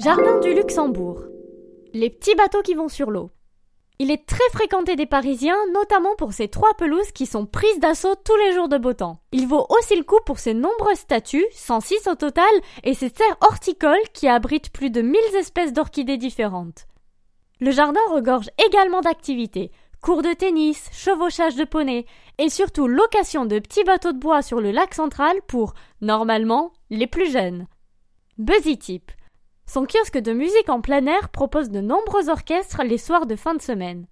Jardin du Luxembourg. Les petits bateaux qui vont sur l'eau. Il est très fréquenté des Parisiens, notamment pour ses trois pelouses qui sont prises d'assaut tous les jours de beau temps. Il vaut aussi le coup pour ses nombreuses statues, 106 au total, et ses serres horticoles qui abritent plus de 1000 espèces d'orchidées différentes. Le jardin regorge également d'activités, cours de tennis, chevauchage de poney, et surtout location de petits bateaux de bois sur le lac central pour, normalement, les plus jeunes. Tip. Son kiosque de musique en plein air propose de nombreux orchestres les soirs de fin de semaine.